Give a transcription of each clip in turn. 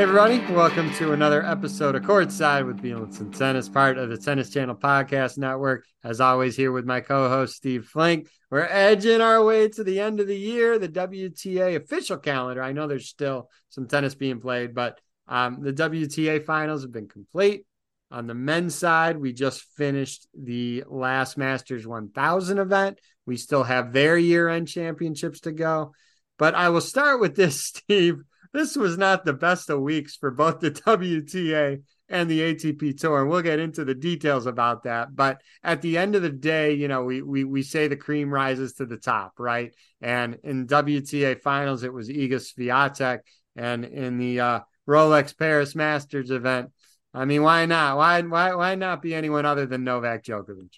Hey everybody, welcome to another episode of Courtside with Beilinson Tennis, part of the Tennis Channel Podcast Network. As always, here with my co-host Steve Flink. We're edging our way to the end of the year, the WTA official calendar. I know there's still some tennis being played, but um, the WTA finals have been complete. On the men's side, we just finished the last Masters 1000 event. We still have their year-end championships to go. But I will start with this, Steve this was not the best of weeks for both the WTA and the ATP tour. And we'll get into the details about that. But at the end of the day, you know, we we we say the cream rises to the top, right? And in WTA finals, it was Iga Swiatek. And in the uh, Rolex Paris Masters event, I mean, why not? Why why why not be anyone other than Novak Djokovic?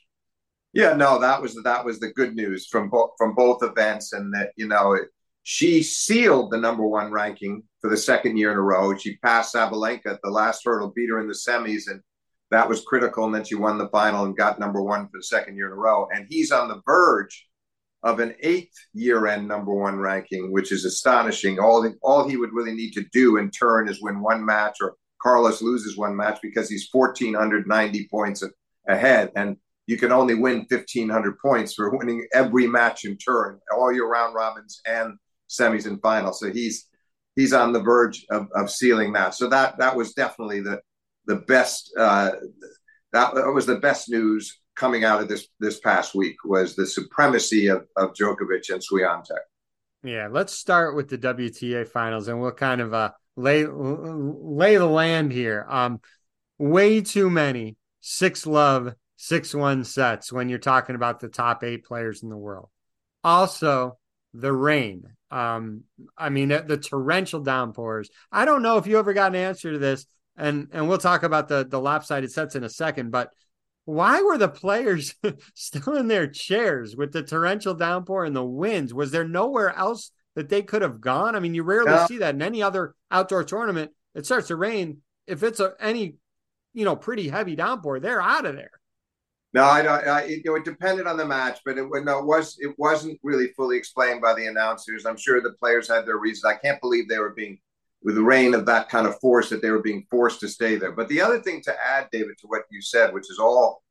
Yeah, no, that was that was the good news from both from both events, and that you know it, she sealed the number one ranking for the second year in a row. She passed Sabalenka at the last hurdle, beat her in the semis, and that was critical. And then she won the final and got number one for the second year in a row. And he's on the verge of an eighth year end number one ranking, which is astonishing. All, the, all he would really need to do in turn is win one match, or Carlos loses one match because he's 1,490 points ahead. And you can only win 1,500 points for winning every match in turn, all your round robins and semis and finals. So he's he's on the verge of, of sealing that. So that that was definitely the the best uh, that, was the best news coming out of this this past week was the supremacy of, of Djokovic and Swiatek. Yeah, let's start with the WTA finals and we'll kind of uh, lay lay the land here. Um, way too many six love six one sets when you're talking about the top eight players in the world. Also, the rain. Um, I mean, the, the torrential downpours. I don't know if you ever got an answer to this, and and we'll talk about the the lopsided sets in a second. But why were the players still in their chairs with the torrential downpour and the winds? Was there nowhere else that they could have gone? I mean, you rarely yeah. see that in any other outdoor tournament. It starts to rain. If it's a, any, you know, pretty heavy downpour, they're out of there. No, I don't. I, it, it depended on the match, but it, no, it was it wasn't really fully explained by the announcers. I'm sure the players had their reasons. I can't believe they were being with the rain of that kind of force that they were being forced to stay there. But the other thing to add, David, to what you said, which is all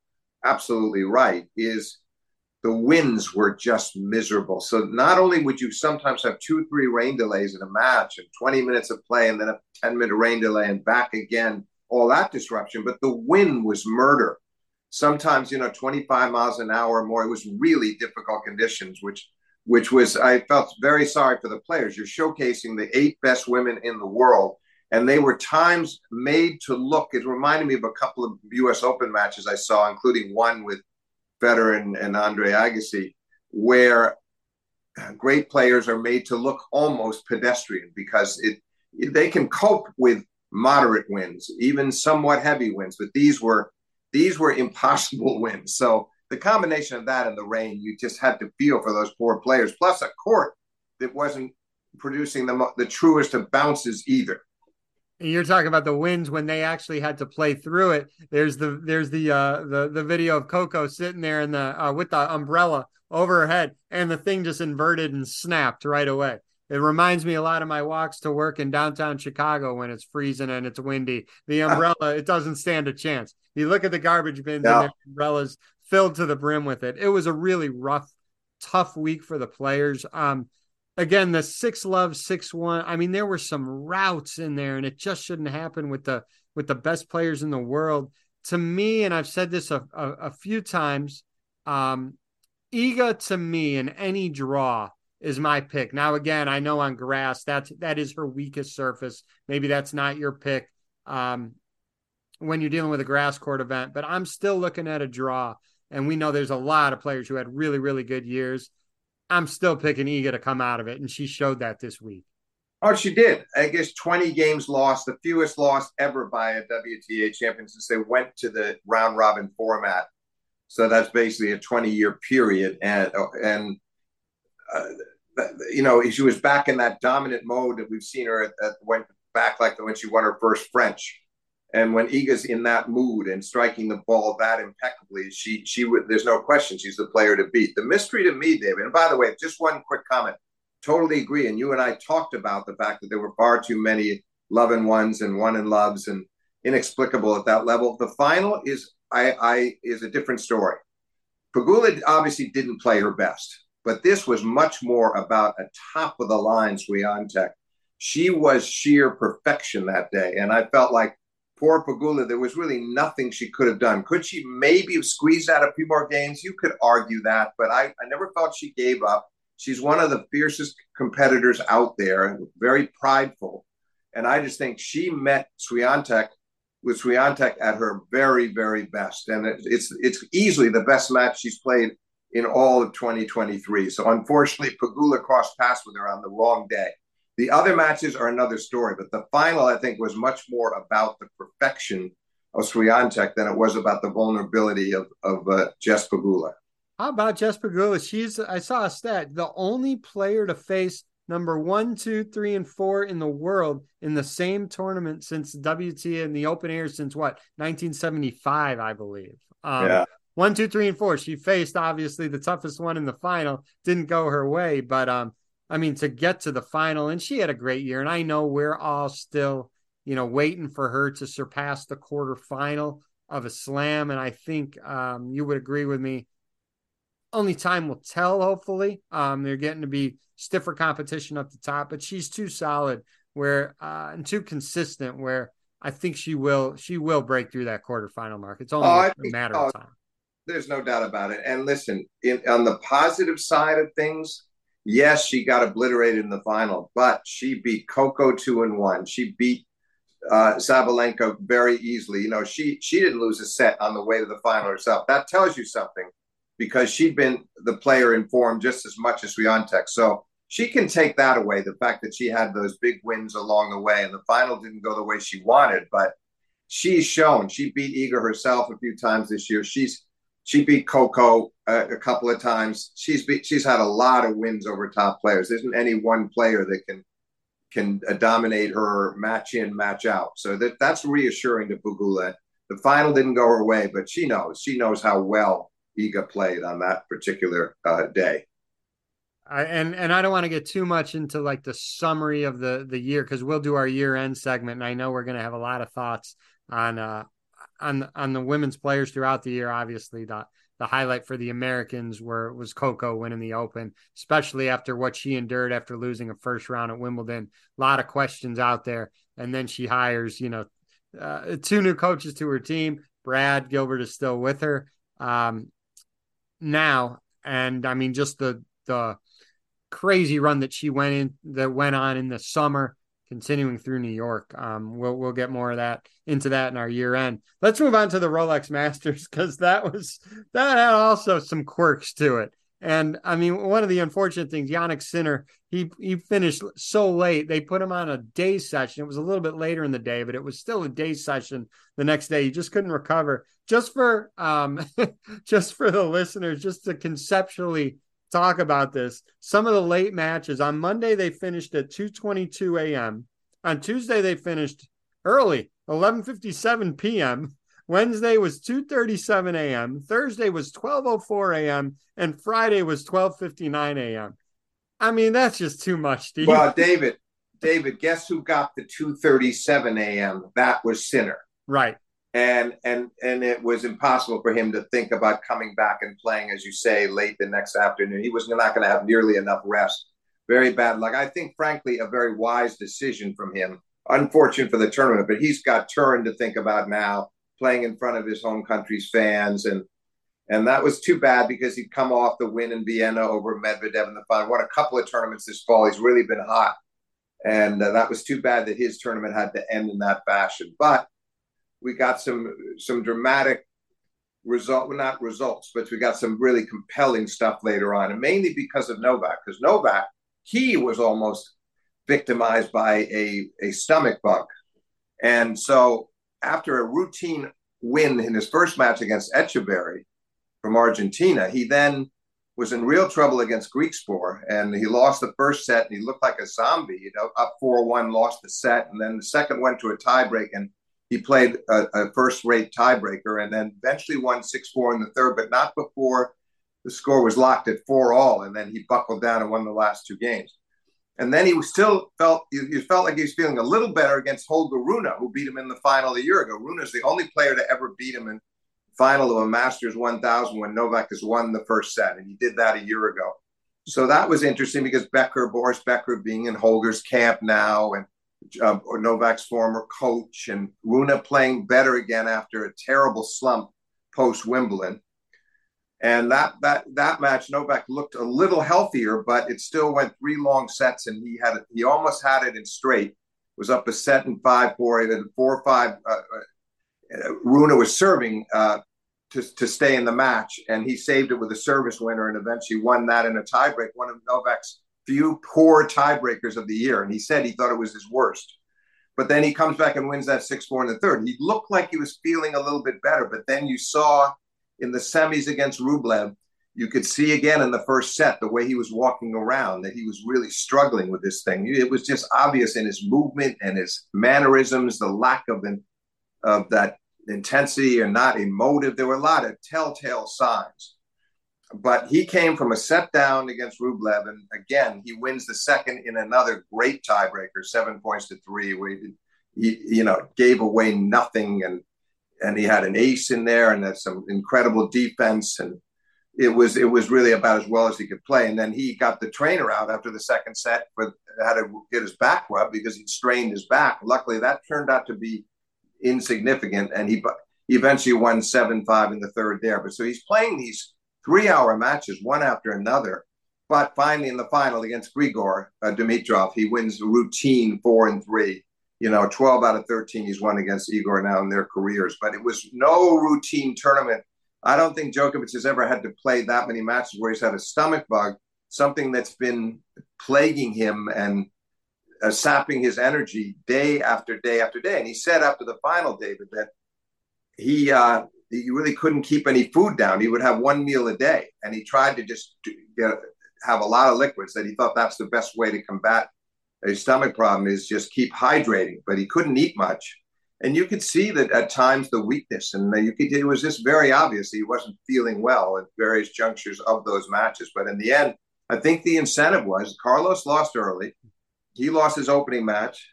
absolutely right, is the winds were just miserable. So not only would you sometimes have two, three rain delays in a match and 20 minutes of play and then a 10 minute rain delay and back again, all that disruption, but the wind was murder sometimes you know 25 miles an hour or more it was really difficult conditions which which was i felt very sorry for the players. You're showcasing the eight best women in the world and they were times made to look it reminded me of a couple of us open matches i saw including one with Federer and, and andre agassi where great players are made to look almost pedestrian because it they can cope with moderate winds even somewhat heavy winds but these were these were impossible wins. So the combination of that and the rain, you just had to feel for those poor players. Plus a court that wasn't producing the the truest of bounces either. You're talking about the winds when they actually had to play through it. There's the there's the uh, the the video of Coco sitting there in the uh, with the umbrella over her head, and the thing just inverted and snapped right away. It reminds me a lot of my walks to work in downtown Chicago when it's freezing and it's windy. The umbrella, it doesn't stand a chance. You look at the garbage bins yeah. and the umbrellas filled to the brim with it. It was a really rough, tough week for the players. Um, again, the six love six one. I mean, there were some routes in there, and it just shouldn't happen with the with the best players in the world. To me, and I've said this a, a, a few times, um, Iga to me in any draw is my pick. Now, again, I know on grass that's that is her weakest surface. Maybe that's not your pick um, when you're dealing with a grass court event, but I'm still looking at a draw. And we know there's a lot of players who had really, really good years. I'm still picking Iga to come out of it, and she showed that this week. Oh, she did. I guess 20 games lost, the fewest lost ever by a WTA champion since they went to the round robin format. So that's basically a 20 year period, and and uh, you know, she was back in that dominant mode that we've seen her at, at went back like when she won her first French. And when Iga's in that mood and striking the ball that impeccably, she she would. There's no question she's the player to beat. The mystery to me, David. And by the way, just one quick comment. Totally agree. And you and I talked about the fact that there were far too many love and ones and one and loves and inexplicable at that level. The final is I, I is a different story. Pegula obviously didn't play her best, but this was much more about a top of the line Swiatek. She was sheer perfection that day, and I felt like poor Pegula, there was really nothing she could have done. Could she maybe have squeezed out a few more games? You could argue that, but I, I never felt she gave up. She's one of the fiercest competitors out there, very prideful. And I just think she met Swiatek with Swiatek at her very, very best. And it, it's it's easily the best match she's played in all of 2023. So unfortunately, Pegula crossed paths with her on the wrong day. The other matches are another story, but the final, I think, was much more about the perfection of Swiatek than it was about the vulnerability of, of uh, Jess Pegula. How about Jess Pegula? She's, I saw a stat, the only player to face number one, two, three, and four in the world in the same tournament since WTA and the open air since what, 1975, I believe. Um, yeah. One, two, three, and four. She faced obviously the toughest one in the final. Didn't go her way, but um, I mean, to get to the final, and she had a great year. And I know we're all still, you know, waiting for her to surpass the quarterfinal of a slam. And I think um, you would agree with me. Only time will tell, hopefully. Um, they're getting to be stiffer competition up the top, but she's too solid where uh, and too consistent where I think she will she will break through that quarterfinal mark. It's only oh, a matter of time. There's no doubt about it. And listen, in, on the positive side of things, Yes, she got obliterated in the final, but she beat Coco two and one. She beat uh, Sabalenka very easily. You know, she she didn't lose a set on the way to the final herself. That tells you something because she'd been the player in form just as much as Swiatek. So she can take that away. The fact that she had those big wins along the way, and the final didn't go the way she wanted, but she's shown. She beat Iga herself a few times this year. She's she beat Coco a, a couple of times. She's beat, she's had a lot of wins over top players. There isn't any one player that can can uh, dominate her match in, match out. So that that's reassuring to Pegula. The final didn't go her way, but she knows. She knows how well Iga played on that particular uh, day. I, and and I don't want to get too much into like the summary of the the year because we'll do our year end segment, and I know we're going to have a lot of thoughts on uh, on on the women's players throughout the year. Obviously, the the highlight for the Americans were was Coco winning the Open, especially after what she endured after losing a first round at Wimbledon. A lot of questions out there, and then she hires you know uh, two new coaches to her team. Brad Gilbert is still with her um, now, and I mean just the the crazy run that she went in that went on in the summer continuing through New York. Um, we'll we'll get more of that into that in our year end. Let's move on to the Rolex Masters because that was that had also some quirks to it. And I mean, one of the unfortunate things, Jannik Sinner, he he finished so late. They put him on a day session. It was a little bit later in the day, but it was still a day session the next day. He just couldn't recover. Just for um, just for the listeners, just to conceptually talk about this. Some of the late matches on Monday they finished at 2:22 a.m. On Tuesday they finished early, 11:57 p.m. Wednesday was 2:37 a.m. Thursday was 12:04 a.m. and Friday was 12:59 a.m. I mean, that's just too much, Steve. Well, David, David, guess who got the 2:37 a.m.? That was Sinner. Right and and and it was impossible for him to think about coming back and playing, as you say, late the next afternoon. He was not going to have nearly enough rest. Very bad luck. I think, frankly, a very wise decision from him. Unfortunate for the tournament, but he's got Turin to think about now, playing in front of his home country's fans, and and that was too bad because he'd come off the win in Vienna over Medvedev in the final. Won a couple of tournaments this fall. He's really been hot, and uh, that was too bad that his tournament had to end in that fashion. But we got some some dramatic result well, not results but we got some really compelling stuff later on and mainly because of novak because novak he was almost victimized by a, a stomach bug and so after a routine win in his first match against Etcheverry from Argentina, he then was in real trouble against Griekspoor, and he lost the first set, and he looked like a zombie. You know, up four one, lost the set, and then the second went to a tiebreak, and he played a, a first-rate tiebreaker and then eventually won six-four in the third, but not before the score was locked at four all, and then he buckled down and won the last two games. And then he still felt you, felt like he was feeling a little better against Holger Rune, who beat him in the final a year ago. Rune is the only player to ever beat him in final of a Masters 1000 when Novak has won the first set, and he did that a year ago. So that was interesting because Becker, Boris Becker, being in Holger's camp now, and uh, Novak's former coach, and Rune playing better again after a terrible slump post Wimbledon. And that that that match, Novak looked a little healthier, but it still went three long sets, and he had he almost had it in straight. Was up a set in five four, and four or five. Uh, uh, Rune was serving uh, to to stay in the match, and he saved it with a service winner, and eventually won that in a tiebreak. One of Novak's few poor tiebreakers of the year, and he said he thought it was his worst. But then he comes back and wins that six four in the third. He looked like he was feeling a little bit better, but then you saw in the semis against Rublev, you could see again in the first set the way he was walking around that he was really struggling with this thing. It was just obvious in his movement and his mannerisms, the lack of of that intensity and not emotive. There were a lot of telltale signs. But he came from a set down against Rublev, and again he wins the second in another great tiebreaker, seven points to three, where he, he you know gave away nothing and and he had an ace in there and that's some incredible defense and it was it was really about as well as he could play. And then he got the trainer out after the second set but had to get his back rubbed because he'd strained his back. Luckily that turned out to be insignificant and he he eventually won 7-5 in the third there. But so he's playing these three hour matches one after another but finally in the final against Grigor uh, Dimitrov he wins routine 4 and 3 you know, 12 out of 13 he's won against Grigor now in their careers. But it was no routine tournament. I don't think Djokovic has ever had to play that many matches where he's had a stomach bug, something that's been plaguing him and uh, sapping his energy day after day after day. And he said after the final, David, that he uh, he really couldn't keep any food down. He would have one meal a day, and he tried to just get have a lot of liquids. That he thought that's the best way to combat a stomach problem is just keep hydrating, but he couldn't eat much. And you could see that at times the weakness, and you could, it was just very obvious he wasn't feeling well at various junctures of those matches. But in the end, I think the incentive was Carlos lost early. He lost his opening match.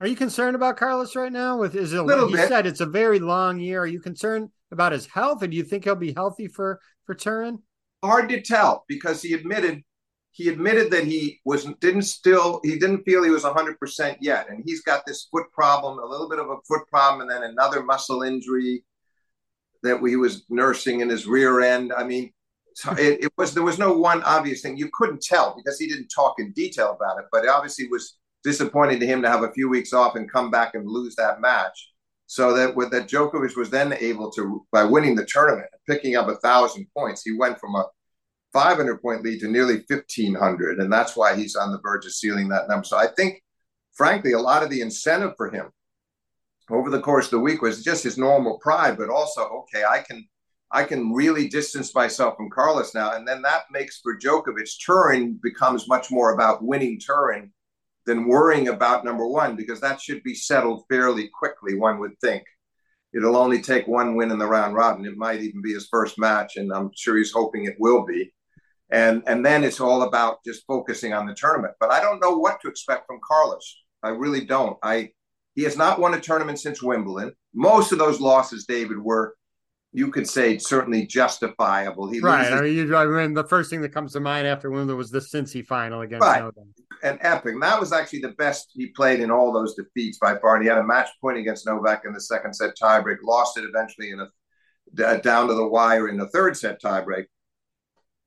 Are you concerned about Carlos right now? With is it a little he bit. said it's a very long year. Are you concerned about his health, and do you think he'll be healthy for for Turin? Hard to tell because he admitted he admitted that he was didn't still he didn't feel he was 100% yet and he's got this foot problem a little bit of a foot problem and then another muscle injury that he was nursing in his rear end. I mean so it, it, was there was no one obvious thing. You couldn't tell because he didn't talk in detail about it but it obviously was disappointing to him to have a few weeks off and come back and lose that match so that with that Djokovic was then able to by winning the tournament picking up a thousand points he went from a 500 point lead to nearly 1500 and that's why he's on the verge of sealing that number. So i think frankly a lot of the incentive for him over the course of the week was just his normal pride but also okay i can i can really distance myself from carlos now and then that makes for Djokovic Turin becomes much more about winning Turin than worrying about number one because that should be settled fairly quickly one would think it'll only take one win in the round robin it might even be his first match and i'm sure he's hoping it will be and and then it's all about just focusing on the tournament. But I don't know what to expect from Carlos. I really don't. I he has not won a tournament since Wimbledon. Most of those losses, David, were you could say certainly justifiable. He right. Loses. I mean, you, I mean, the first thing that comes to mind after Wimbledon was the Cincy final against right. Novak. And epic. And that was actually the best he played in all those defeats by far. And he had a match point against Novak in the second set tiebreak. Lost it eventually in a down to the wire in the third set tiebreak.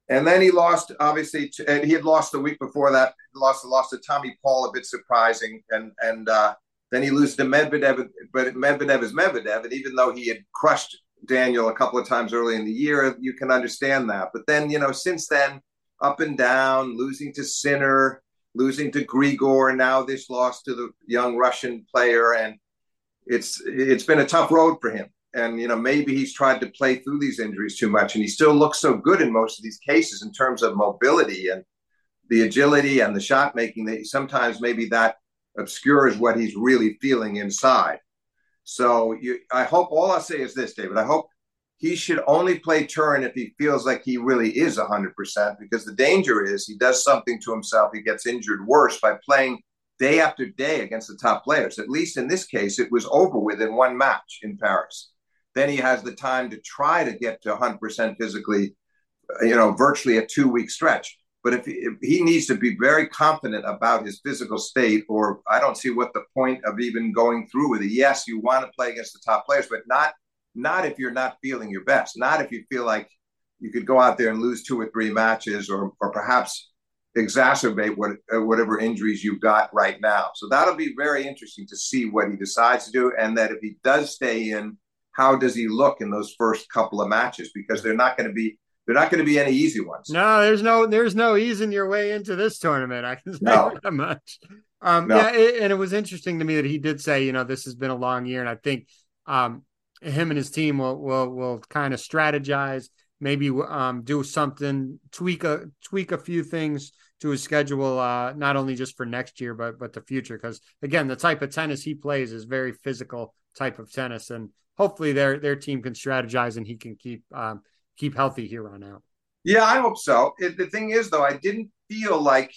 And then he lost, obviously, to, he had lost the week before that, lost lost to Tommy Paul, a bit surprising, and and uh, then he loses to Medvedev, but Medvedev is Medvedev, and even though he had crushed Daniel a couple of times early in the year, you can understand that. But then, you know, since then, up and down, losing to Sinner, losing to Grigor, now this loss to the young Russian player, and it's it's been a tough road for him. And you know maybe he's tried to play through these injuries too much and he still looks so good in most of these cases in terms of mobility and the agility and the shot making that sometimes maybe that obscures what he's really feeling inside. So you, i hope all i say is this david i hope he should only play Turin if he feels like he really is 100%, because the danger is he does something to himself. He gets injured worse by playing day after day against the top players. At least in this case, it was over with in one match in Paris. Then he has the time to try to get to 100% physically, uh, you know, virtually a two week stretch. But if he, if he, needs to be very confident about his physical state, or I don't see what the point of even going through with it. Yes, you want to play against the top players, but not not if you're not feeling your best. Not if you feel like you could go out there and lose two or three matches, or or perhaps exacerbate what, uh, whatever injuries you've got right now. So that'll be very interesting to see what he decides to do, and that if he does stay in, how does he look in those first couple of matches? Because they're not going to be they're not going to be any easy ones. No, there's no there's no easing your way into this tournament. I can say no. that much. Um, no. Yeah, it, and it was interesting to me that he did say, you know, this has been a long year, and I think um, him and his team will will will kind of strategize, maybe um, do something, tweak a tweak a few things to his schedule, uh, not only just for next year but but the future. Because again, the type of tennis he plays is very physical type of tennis, and hopefully their their team can strategize and he can keep um, keep healthy here on out. Yeah, I hope so. It, the thing is, though, I didn't feel like,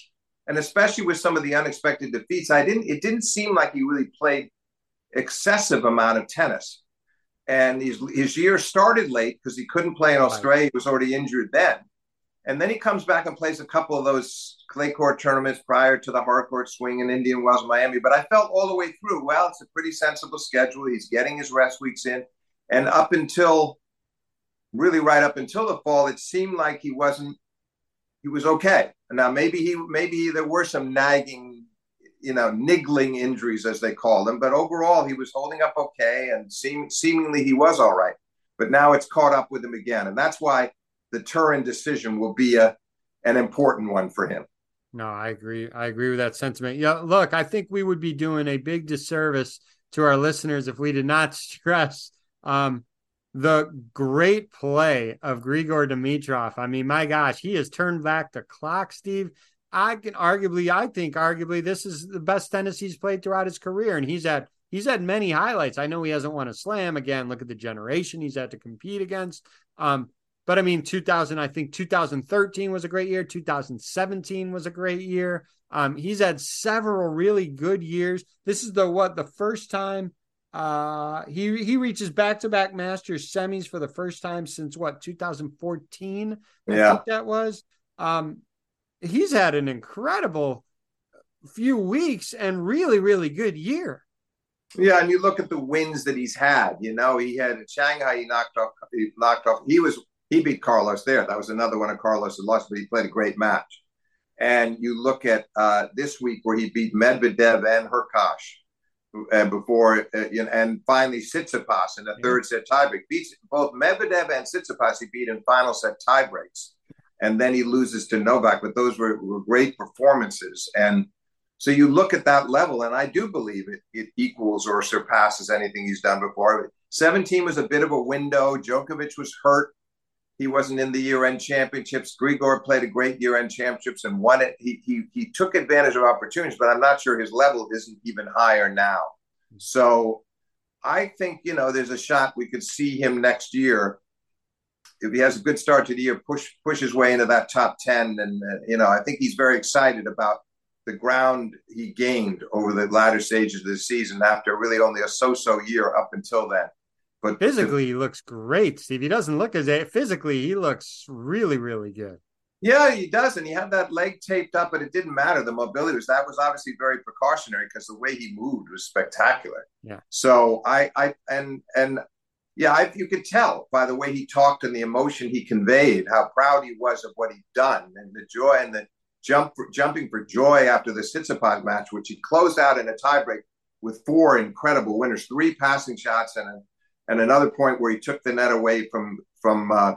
and especially with some of the unexpected defeats, I didn't. It didn't seem like he really played excessive amount of tennis. And his his year started late because he couldn't play in Australia. He was already injured then. And then he comes back and plays a couple of those clay court tournaments prior to the hardcourt swing in Indian Wells, Miami. But I felt all the way through, well, it's a pretty sensible schedule. He's getting his rest weeks in. And up until really right up until the fall, it seemed like he wasn't, he was okay. And now maybe he, maybe there were some nagging, you know, niggling injuries as they call them, but overall he was holding up okay and seem, seemingly he was all right. But now it's caught up with him again. And that's why the Turin decision will be a an important one for him. No, I agree. I agree with that sentiment. Yeah, look, I think we would be doing a big disservice to our listeners if we did not stress um, the great play of Grigor Dimitrov. I mean, my gosh, he has turned back the clock, Steve. I can arguably, I think arguably, this is the best tennis he's played throughout his career, and he's had he's had many highlights. I know he hasn't won a slam. Again, look at the generation he's had to compete against. Um, but I mean, 2000, I think 2013 was a great year. 2017 was a great year. Um, he's had several really good years. This is the what the first time uh, he he reaches back to back Masters semis for the first time since what 2014. I yeah. think that was. Um, he's had an incredible few weeks and really really good year. Yeah, and you look at the wins that he's had. You know, he had in Shanghai. He knocked off. He knocked off. He was he beat Carlos there. That was another one of Carlos' lost, but he played a great match. And you look at uh, this week where he beat Medvedev and Hurkacz uh, before, uh, you know, and finally Tsitsipas in the third set tiebreak. Beats both Medvedev and Tsitsipas. He beat in final set tiebreaks, and then he loses to Novak. But those were, were great performances, and so you look at that level, and I do believe it, it equals or surpasses anything he's done before. 17 was a bit of a window. Djokovic was hurt he wasn't in the year-end championships. Grigor played a great year-end championships and won it. He, he he took advantage of opportunities, but I'm not sure his level isn't even higher now. So I think you know there's a shot we could see him next year if he has a good start to the year, push push his way into that top ten. And uh, you know I think he's very excited about the ground he gained over the latter stages of the season after really only a so-so year up until then. But physically, he looks great, Steve. He doesn't look as a physically, he looks really, really good. Yeah, he does, and he had that leg taped up, but it didn't matter. The mobility was that was obviously very precautionary because the way he moved was spectacular. Yeah. So I, I, and and yeah, I, you could tell by the way he talked and the emotion he conveyed how proud he was of what he'd done and the joy and the jump for, jumping for joy after the Tsitsipas match, which he closed out in a tiebreak with four incredible winners, three passing shots and a and another point where he took the net away from from uh,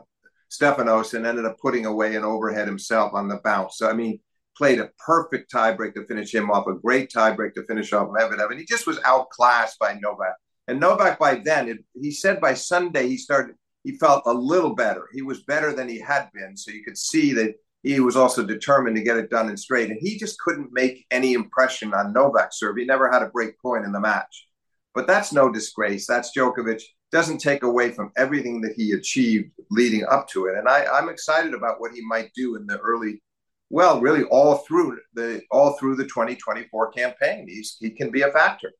Stefanos and ended up putting away an overhead himself on the bounce. So I mean, played a perfect tiebreak to finish him off, a great tiebreak to finish off Medvedev, and he just was outclassed by Novak. And Novak by then, it, he said by Sunday he started, he felt a little better. He was better than he had been, so you could see that he was also determined to get it done and straight. And he just couldn't make any impression on Novak's serve. He never had a break point in the match. But that's no disgrace. That's Djokovic doesn't take away from everything that he achieved leading up to it. And I, I'm excited about what he might do in the early, well, really all through the all through the 2024 campaign. He's he can be a factor.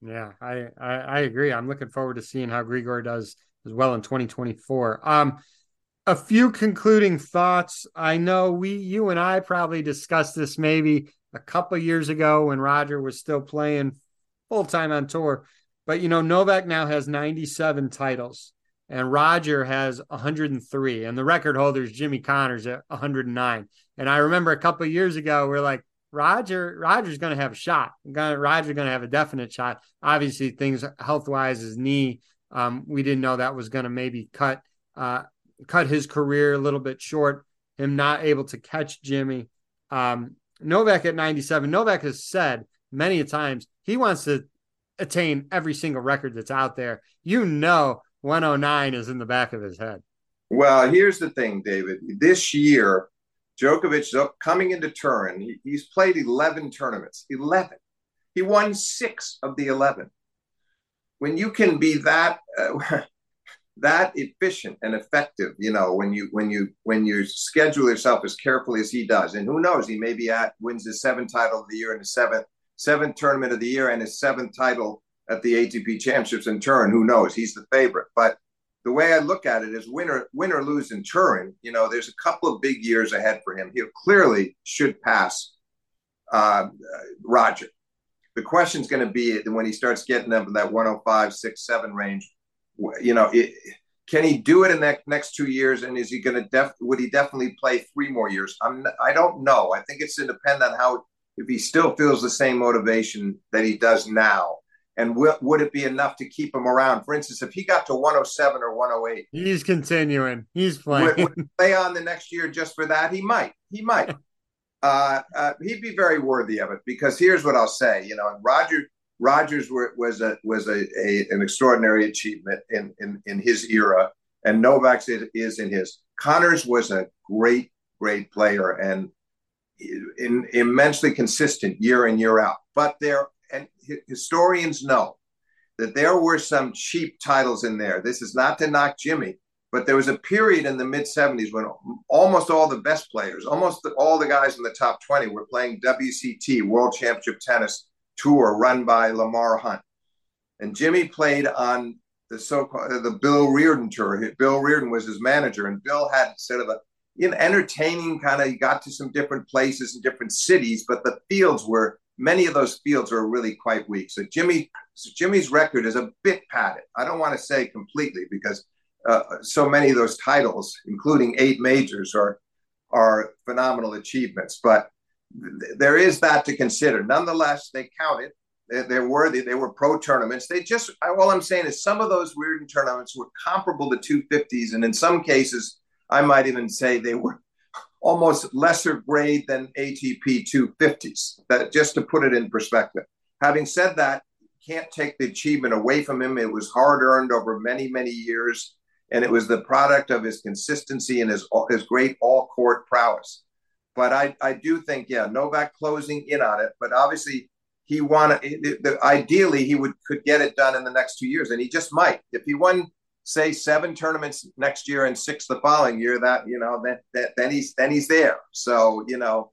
Yeah, I, I, I agree. I'm looking forward to seeing how Grigor does as well in 2024. Um, a few concluding thoughts. I know we, you and I probably discussed this maybe a couple years ago when Roger was still playing full time on tour. But you know, Novak now has 97 titles and Roger has 103, and the record holder is Jimmy Connors at 109. And I remember a couple years ago, we're like, Roger, Roger's going to have a shot. Roger's going to have a definite shot. Obviously, things health wise, his knee, um, we didn't know that was going to maybe cut uh, cut his career a little bit short. Him not able to catch Jimmy. Um, Novak at 97. Novak has said many times he wants to attain every single record that's out there. You know, 109 is in the back of his head. Well, here's the thing, David. This year, Djokovic coming into Turin, he's played 11 tournaments. 11. He won six of the 11. When you can be that uh, that efficient and effective, you know, when you when you when you schedule yourself as carefully as he does, and who knows, he may be at wins his seventh title of the year and his seventh seventh tournament of the year and his seventh title at the ATP Championships in Turin. Who knows? He's the favorite, but the way I look at it is win or win or lose in Turin. You know, there's a couple of big years ahead for him. He clearly should pass uh, Roger. The question's going to be when he starts getting up in that 105, 6, 7 range. You know, it, can he do it in the next two years? And is he going to def? Would he definitely play three more years? I'm. I don't know. I think it's going to depend on how if he still feels the same motivation that he does now and w- would it be enough to keep him around? For instance, if he got to 107 or 108, he's continuing. He's playing. Would, would play on the next year just for that? He might. He might. uh, uh, he'd be very worthy of it because here's what I'll say. You know, Roger Rogers were, was a was a, a, an extraordinary achievement in, in in his era, and Novak is, is in his. Connors was a great great player and in, immensely consistent year in year out. But there historians know that there were some cheap titles in there. This is not to knock Jimmy, but there was a period in the mid 70s when almost all the best players, almost all the guys in the top 20 were playing WCT, World Championship Tennis Tour run by Lamar Hunt. And Jimmy played on the so-called uh, the Bill Riordan tour. Bill Riordan was his manager, and Bill had sort of a you know, entertaining kind of. He got to some different places and different cities, but the fields were many of those fields are really quite weak. So Jimmy, so Jimmy's record is a bit padded. I don't want to say completely because uh, so many of those titles, including eight majors, are are phenomenal achievements. But th- there is that to consider. Nonetheless, they counted. They're, they're worthy. They were pro tournaments. They just all I'm saying is some of those Riordan tournaments were comparable to 250s, and in some cases, I might even say they were almost lesser grade than ATP 250s. That just to put it in perspective. Having said that, can't take the achievement away from him. It was hard earned over many, many years, and it was the product of his consistency and his his great all court prowess. But I, I do think, yeah, Novak closing in on it. But obviously, he wanted. Ideally, he would could get it done in the next two years, and he just might. If he won say seven tournaments next year and six the following year, that you know, that, that then he's then he's there. So you know,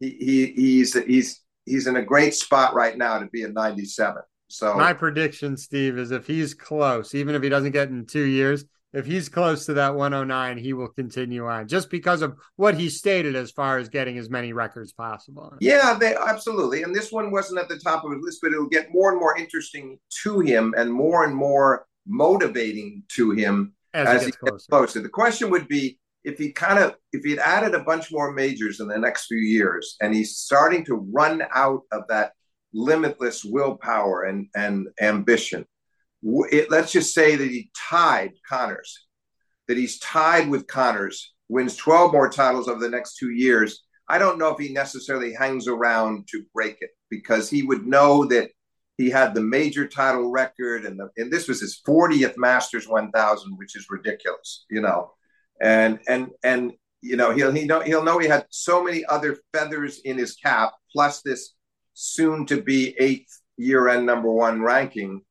he, he he's he's he's in a great spot right now to be at 97. So my prediction, Steve, is if he's close, even if he doesn't get in two years, if he's close to that 109, he will continue on just because of what he stated as far as getting as many records possible. Yeah, they absolutely. And this one wasn't at the top of his list, but it'll get more and more interesting to him and more and more motivating to him as, as he, gets, he gets closer. The question would be if he kind of if he'd added a bunch more majors in the next few years and he's starting to run out of that limitless willpower and and ambition it, let's just say that he tied connors that he's tied with connors wins 12 more titles over the next two years i don't know if he necessarily hangs around to break it because he would know that he had the major title record, and the, and this was his 40th Masters 1000, which is ridiculous, you know. And and and you know he'll he know he'll know he had so many other feathers in his cap, plus this soon to be eighth year end number one ranking.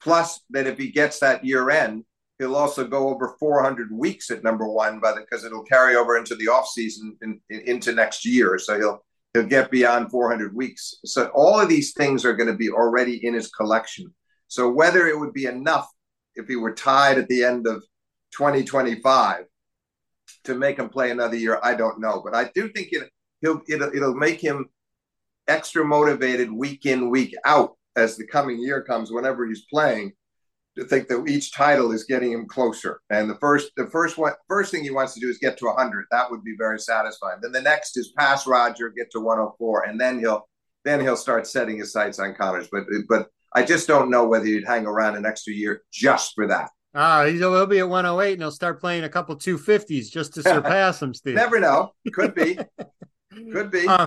Plus, that if he gets that year end, he'll also go over 400 weeks at number one, by because it'll carry over into the off season in, in, into next year. So he'll he'll get beyond 400 weeks. So all of these things are going to be already in his collection. So whether it would be enough if he were tied at the end of 2025 to make him play another year, I don't know. But I do think it, he'll it'll, it'll make him extra motivated week in week out as the coming year comes. Whenever he's playing, to think that each title is getting him closer. And the first the first one first thing he wants to do is get to 100. That would be very satisfying. Then the next is pass Roger, get to 104, and then he'll then he'll start setting his sights on Connors. But but I just don't know whether he'd hang around an extra year just for that. Ah, he'll be at 108 and he'll start playing a couple 250s just to surpass him, Steve. Never know. Could be. Could be. Uh,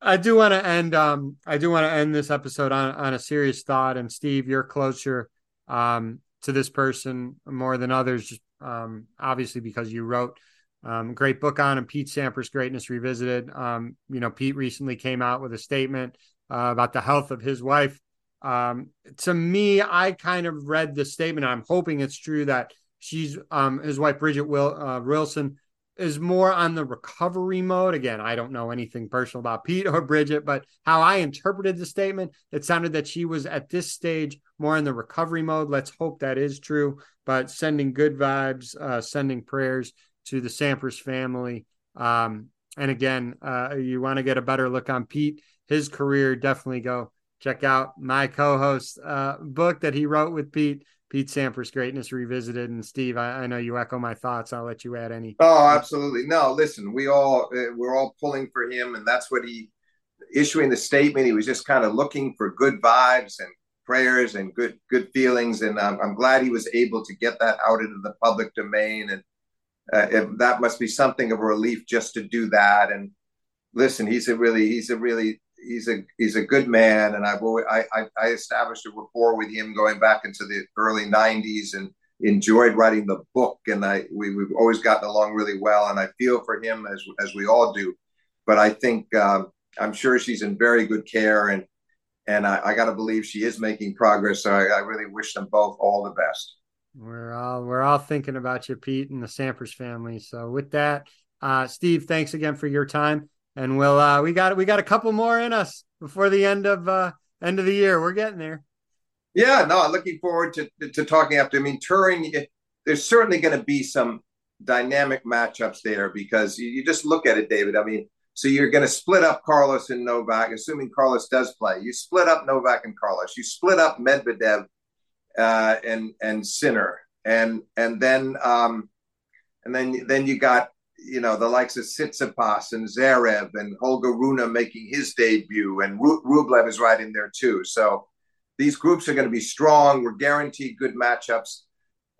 I do want to end um I do want to end this episode on on a serious thought and Steve, you're closer um to this person more than others um obviously because you wrote um great book on him Pete Sampras Greatness Revisited. Um you know Pete recently came out with a statement uh, about the health of his wife um, to me, I kind of read the statement. I'm hoping it's true that she's um, his wife Bridgette Will uh, Wilson is more on the recovery mode. Again, I don't know anything personal about Pete or Bridgette, but how I interpreted the statement, it sounded that she was at this stage more in the recovery mode. Let's hope that is true. But sending good vibes, uh, sending prayers to the Sampras family. Um, and again, uh, you want to get a better look on Pete, his career, definitely go check out my co-host uh, book that he wrote with Pete. Pete Sampras Greatness Revisited. And Steve, I, I, know you echo my thoughts. I'll let you add any. Oh, absolutely. No, listen, we all uh, we're all pulling for him, and that's what he issuing the statement. He was just kind of looking for good vibes and prayers and good good feelings, and um, I'm glad he was able to get that out into the public domain. And uh, that must be something of a relief just to do that. And listen, he's a really he's a really he's a he's a good man, and I've always, I, I, I established a rapport with him going back into the early '90s, and enjoyed writing the book, and I we, we've always gotten along really well, and I feel for him as as we all do. But I think um, I'm sure she's in very good care, and and I, I got to believe she is making progress. So I, I really wish them both all the best. We're all we're all thinking about you, Pete, and the Sampras family. So with that, uh, Steve, thanks again for your time and we'll uh, we got we got a couple more in us before the end of uh, end of the year. We're getting there. Yeah, no, I'm looking forward to to talking after. I mean, Turin, there's certainly going to be some dynamic matchups there because you, you just look at it, David. I mean, so you're going to split up Carlos and Novak, assuming Carlos does play. You split up Novak and Carlos. You split up Medvedev uh, and and Sinner, and and then um, and then then you got you know, the likes of Tsitsipas and Zverev and Holger Rune making his debut, and Rublev is right in there too. So these groups are going to be strong. We're guaranteed good matchups.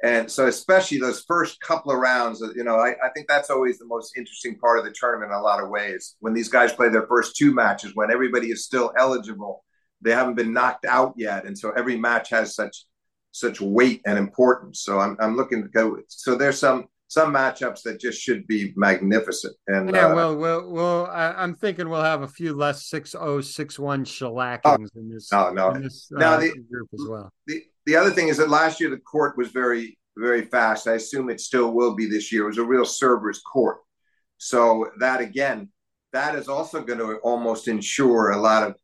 And so, especially those first couple of rounds, you know, I, I, think that's always the most interesting part of the tournament in a lot of ways. When these guys play their first two matches, when everybody is still eligible, they haven't been knocked out yet, and so every match has such such weight and importance. So I'm I'm looking to go. So there's some some matchups that just should be magnificent. And yeah, uh, well, well, well, I, am thinking we'll have a few less six oh six one shellackings oh, in this. No, no, this, now uh, the group as well. The the other thing is that last year the court was very very fast. I assume it still will be this year. It was a real server's court. So that again, that is also going to almost ensure a lot of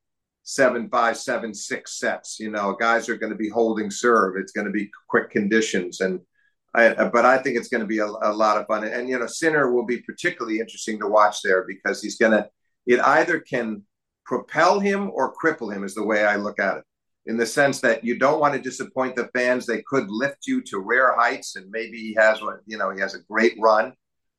seven five seven six sets. You know, guys are going to be holding serve. It's going to be quick conditions and I, but I think it's going to be a, a, lot of fun. And, you know, Sinner will be particularly interesting to watch there because he's going to, it either can propel him or cripple him, is the way I look at it, in the sense that you don't want to disappoint the fans. They could lift you to rare heights, and maybe he has one, you know, he has a great run.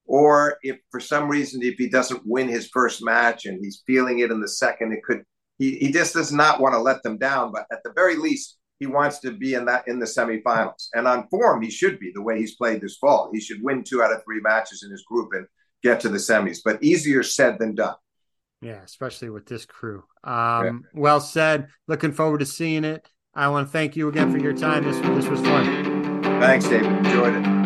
Or if for some reason, if he doesn't win his first match and he's feeling it in the second, it could, he, he just does not want to let them down. But at the very least, he wants to be in that in the semifinals. And on form, he should be the way he's played this fall. He should win two out of three matches in his group and get to the semis. But easier said than done. Yeah, especially with this crew. Um, yeah. Well said. Looking forward to seeing it. I want to thank you again for your time. This this was fun. Thanks, David. Enjoyed it.